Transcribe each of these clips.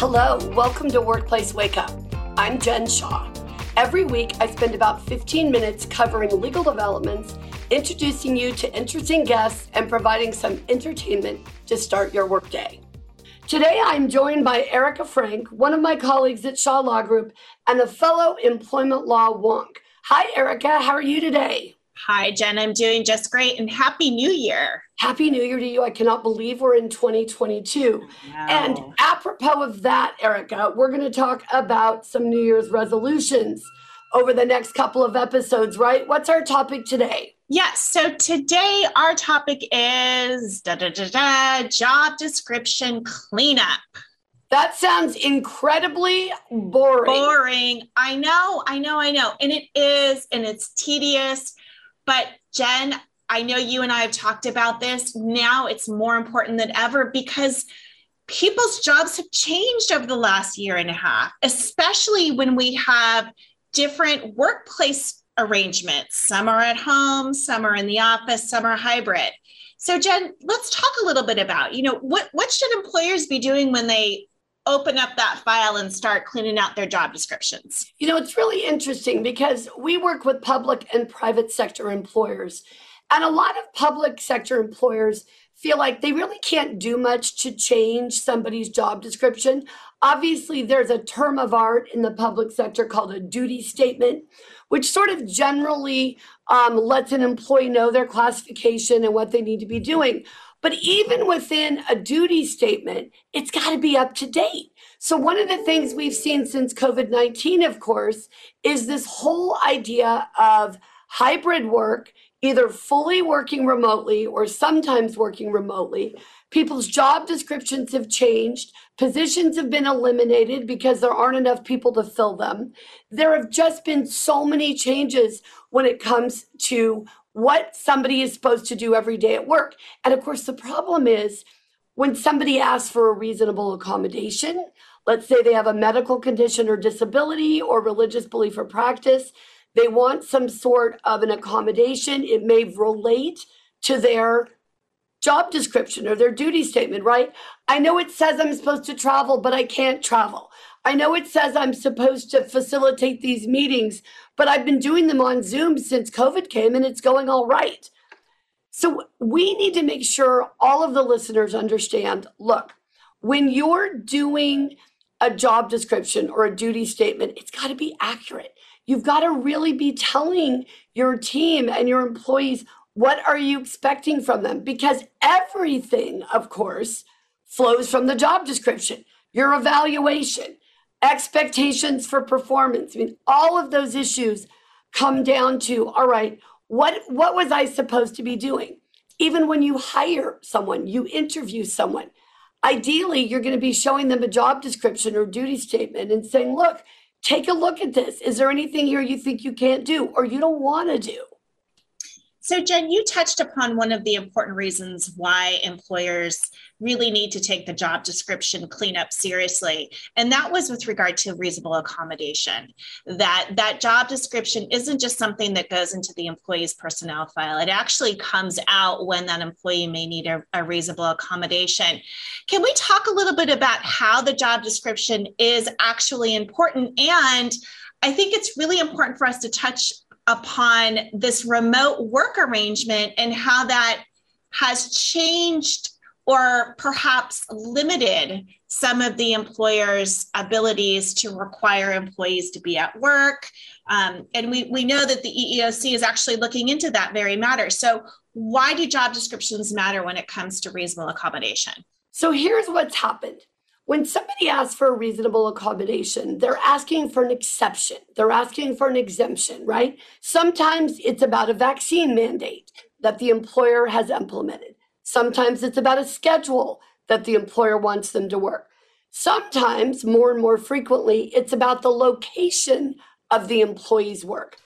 Hello, welcome to Workplace Wake Up. I'm Jen Shaw. Every week, I spend about 15 minutes covering legal developments, introducing you to interesting guests, and providing some entertainment to start your workday. Today, I'm joined by Erika Frank, one of my colleagues at Shaw Law Group, and a fellow employment law wonk. Hi, Erika. How are you today? Hi, Jen. I'm doing just great and Happy New Year. Happy New Year to you. I cannot believe we're in 2022. And apropos of that, Erika, we're going to talk about some New Year's resolutions over the next couple of episodes, right? What's our topic today? Yes. So today our topic is da, da, da, da, job description cleanup. That sounds incredibly boring. Boring. I know, I know, I know. And it is, and it's tedious. But Jen, I know you and I have talked about this. Now it's more important than ever because people's jobs have changed over the last year and a half, especially when we have different workplace arrangements. Some are at home, some are in the office, some are hybrid. So Jen, let's talk a little bit about, you know, what what should employers be doing when they open up that file and start cleaning out their job descriptions? You know, it's really interesting because we work with public and private sector employers. And a lot of public sector employers feel like they really can't do much to change somebody's job description. Obviously, there's a term of art in the public sector called a duty statement, which sort of generally um, lets an employee know their classification and what they need to be doing. But even within a duty statement, it's got to be up to date. So, one of the things we've seen since COVID 19, of course, is this whole idea of hybrid work, either fully working remotely or sometimes working remotely. People's job descriptions have changed. Positions have been eliminated because there aren't enough people to fill them. There have just been so many changes when it comes to what somebody is supposed to do every day at work. And of course, the problem is when somebody asks for a reasonable accommodation, let's say they have a medical condition or disability or religious belief or practice, they want some sort of an accommodation. It may relate to their job description or their duty statement, right? I know it says I'm supposed to travel, but I can't travel. I know it says I'm supposed to facilitate these meetings, but I've been doing them on Zoom since COVID came and it's going all right. So we need to make sure all of the listeners understand look, when you're doing a job description or a duty statement, it's got to be accurate. You've got to really be telling your team and your employees what are you expecting from them because everything, of course, flows from the job description, your evaluation, expectations for performance. I mean, all of those issues come down to all right, what what was I supposed to be doing? Even when you hire someone, you interview someone. Ideally, you're going to be showing them a job description or duty statement and saying, "Look, take a look at this. Is there anything here you think you can't do or you don't want to do?" So, Jen, you touched upon one of the important reasons why employers really need to take the job description cleanup seriously, and that was with regard to reasonable accommodation. That that job description isn't just something that goes into the employee's personnel file; it actually comes out when that employee may need a, a reasonable accommodation. Can we talk a little bit about how the job description is actually important and I think it's really important for us to touch upon this remote work arrangement and how that has changed or perhaps limited some of the employer's abilities to require employees to be at work. Um, and we, we know that the EEOC is actually looking into that very matter. So, why do job descriptions matter when it comes to reasonable accommodation? So, here's what's happened when somebody asks for a reasonable accommodation, they're asking for an exception. They're asking for an exemption, right? Sometimes it's about a vaccine mandate that the employer has implemented. Sometimes it's about a schedule that the employer wants them to work. Sometimes, more and more frequently, it's about the location of the employee's work.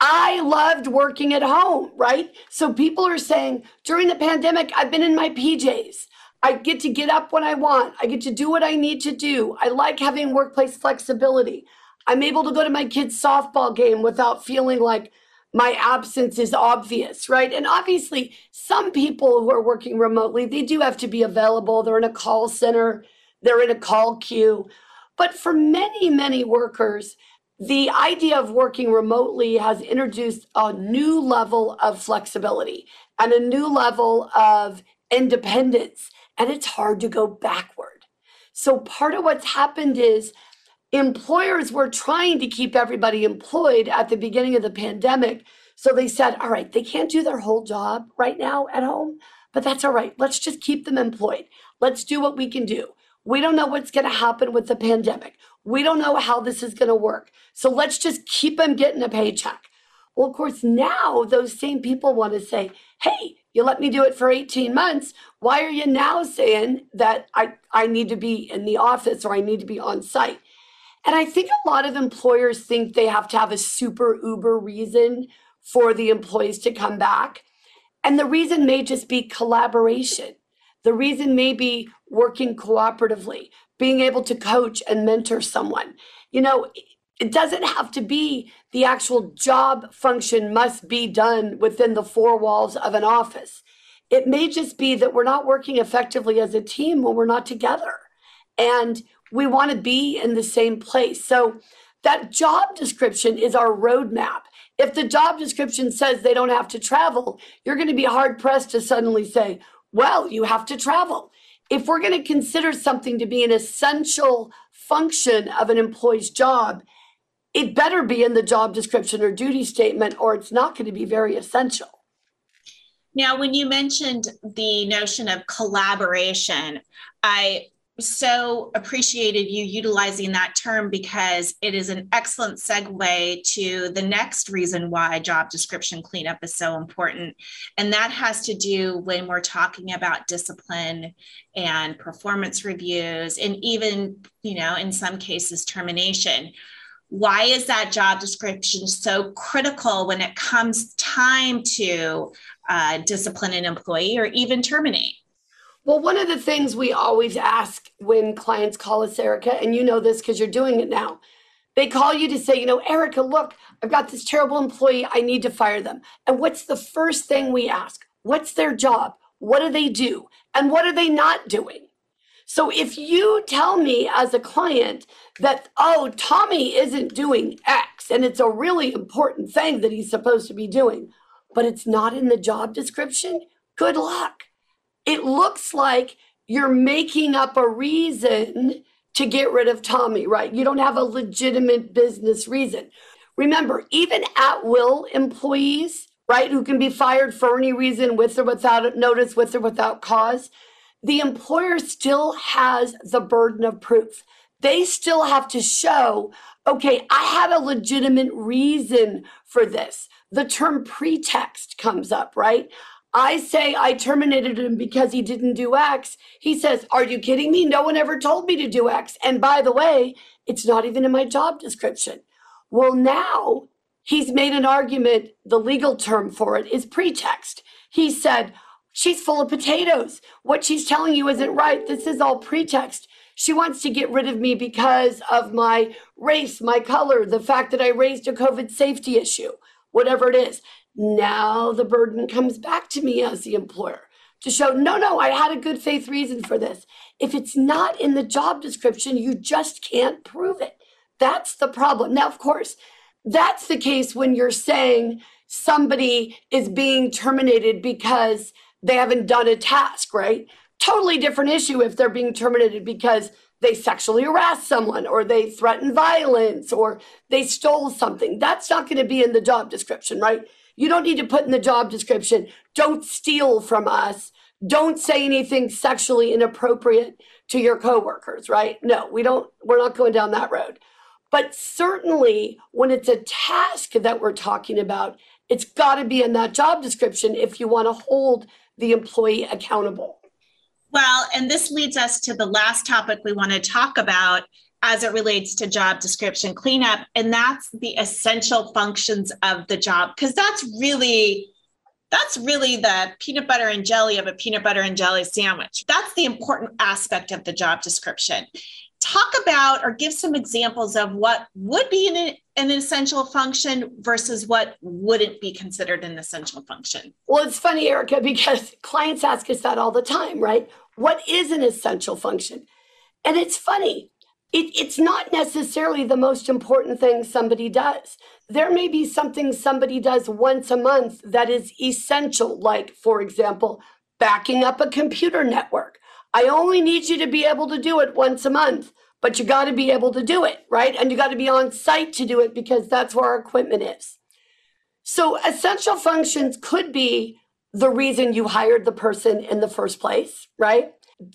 I loved working at home, right? So people are saying during the pandemic, I've been in my PJs. I get to get up when I want. I get to do what I need to do. I like having workplace flexibility. I'm able to go to my kid's softball game without feeling like my absence is obvious, right? And obviously, some people who are working remotely, they do have to be available. They're in a call center. they're in a call queue. But for many, many workers, the idea of working remotely has introduced a new level of flexibility and a new level of independence, and it's hard to go backward. So, part of what's happened is employers were trying to keep everybody employed at the beginning of the pandemic. So, they said, all right, they can't do their whole job right now at home, but that's all right. Let's just keep them employed. Let's do what we can do. We don't know what's going to happen with the pandemic. We don't know how this is going to work. So let's just keep them getting a paycheck. Well, of course, now those same people want to say, hey, you let me do it for 18 months. Why are you now saying that I, I need to be in the office or I need to be on site? And I think a lot of employers think they have to have a super uber reason for the employees to come back. And the reason may just be collaboration. The reason may be working cooperatively, being able to coach and mentor someone. You know, it doesn't have to be the actual job function must be done within the four walls of an office. It may just be that we're not working effectively as a team when we're not together. And we want to be in the same place. So that job description is our roadmap. If the job description says they don't have to travel, you're going to be hard pressed to suddenly say, well, you have to travel. If we're going to consider something to be an essential function of an employee's job, it better be in the job description or duty statement, or it's not going to be very essential. Now, when you mentioned the notion of collaboration, I so appreciated you utilizing that term because it is an excellent segue to the next reason why job description cleanup is so important. And that has to do when we're talking about discipline and performance reviews, and even, you know, in some cases, termination. Why is that job description so critical when it comes time to uh, discipline an employee or even terminate? Well, one of the things we always ask when clients call us, Erika, and you know this because you're doing it now, they call you to say, you know, Erika, look, I've got this terrible employee. I need to fire them. And what's the first thing we ask? What's their job? What do they do? And what are they not doing? So if you tell me as a client that, oh, Tommy isn't doing X and it's a really important thing that he's supposed to be doing, but it's not in the job description, good luck it looks like you're making up a reason to get rid of Tommy, right? You don't have a legitimate business reason. Remember, even at will employees, right, who can be fired for any reason with or without notice, with or without cause, the employer still has the burden of proof. They still have to show, okay, I have a legitimate reason for this. The term pretext comes up, right? I say I terminated him because he didn't do X. He says, Are you kidding me? No one ever told me to do X. And by the way, it's not even in my job description. Well, now he's made an argument. The legal term for it is pretext. He said, She's full of potatoes. What she's telling you isn't right. This is all pretext. She wants to get rid of me because of my race, my color, the fact that I raised a COVID safety issue, whatever it is. Now the burden comes back to me as the employer to show, no, no, I had a good faith reason for this. If it's not in the job description, you just can't prove it. That's the problem. Now, of course, that's the case when you're saying somebody is being terminated because they haven't done a task, right? Totally different issue if they're being terminated because they sexually harassed someone or they threatened violence or they stole something. That's not going to be in the job description, right? You don't need to put in the job description, don't steal from us. Don't say anything sexually inappropriate to your coworkers, right? No, we don't, we're not going down that road. But certainly when it's a task that we're talking about, it's got to be in that job description if you want to hold the employee accountable. Well, and this leads us to the last topic we want to talk about, as it relates to job description cleanup. And that's the essential functions of the job, because that's really that's really the peanut butter and jelly of a peanut butter and jelly sandwich. That's the important aspect of the job description. Talk about or give some examples of what would be an, an essential function versus what wouldn't be considered an essential function. Well, it's funny, Erika, because clients ask us that all the time, right? What is an essential function? And it's funny, it, it's not necessarily the most important thing somebody does. There may be something somebody does once a month that is essential, like, for example, backing up a computer network. I only need you to be able to do it once a month, but you got to be able to do it, right? And you got to be on site to do it because that's where our equipment is. So, essential functions could be the reason you hired the person in the first place, right?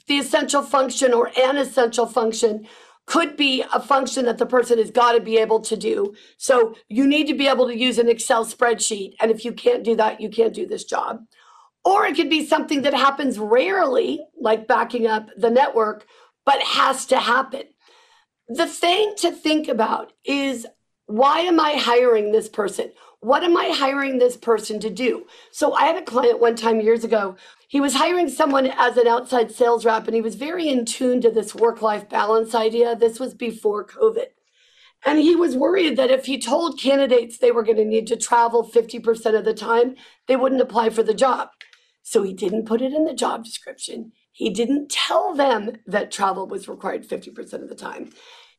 The essential function or an essential function could be a function that the person has got to be able to do. So you need to be able to use an Excel spreadsheet. And if you can't do that, you can't do this job. Or it could be something that happens rarely, like backing up the network, but has to happen. The thing to think about is why am I hiring this person? What am I hiring this person to do? So I had a client one time years ago. He was hiring someone as an outside sales rep, and he was very in tune to this work life balance idea. This was before COVID. And he was worried that if he told candidates they were going to need to travel 50% of the time, they wouldn't apply for the job. So he didn't put it in the job description. He didn't tell them that travel was required 50% of the time.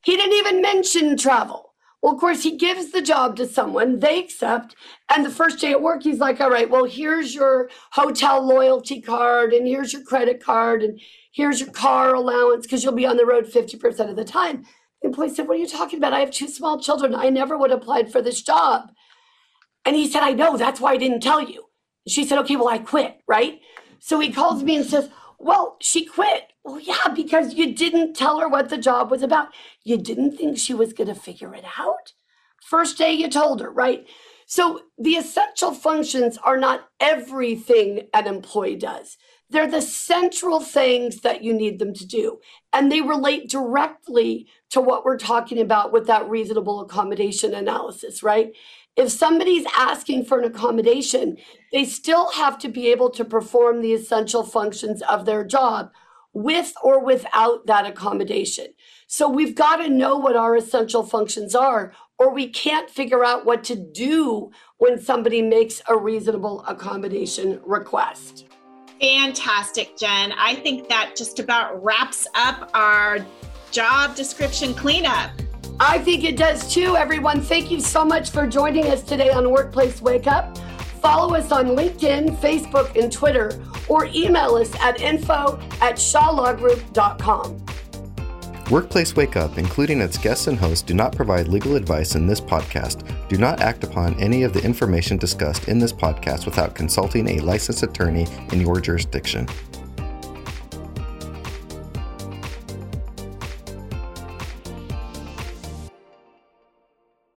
He didn't even mention travel. Well, of course, he gives the job to someone, they accept, and the first day at work, he's like, all right, well, here's your hotel loyalty card, and here's your credit card, and here's your car allowance, because you'll be on the road 50% of the time. The employee said, What are you talking about? I have two small children. I never would have applied for this job. And he said, I know, that's why I didn't tell you. She said, Okay, well, I quit, right? So he calls me and says, Well, she quit. Well, yeah, because you didn't tell her what the job was about. You didn't think she was going to figure it out. First day you told her, right? So the essential functions are not everything an employee does. They're the central things that you need them to do. And they relate directly to what we're talking about with that reasonable accommodation analysis, right? If somebody's asking for an accommodation, they still have to be able to perform the essential functions of their job with or without that accommodation. So we've got to know what our essential functions are, or we can't figure out what to do when somebody makes a reasonable accommodation request. Fantastic, Jen. I think that just about wraps up our job description cleanup. I think it does too, everyone. Thank you so much for joining us today on Workplace Wake Up. Follow us on LinkedIn, Facebook, and Twitter, or email us at info at shawlawgroup.com. Workplace Wake Up, including its guests and hosts, do not provide legal advice in this podcast. Do not act upon any of the information discussed in this podcast without consulting a licensed attorney in your jurisdiction.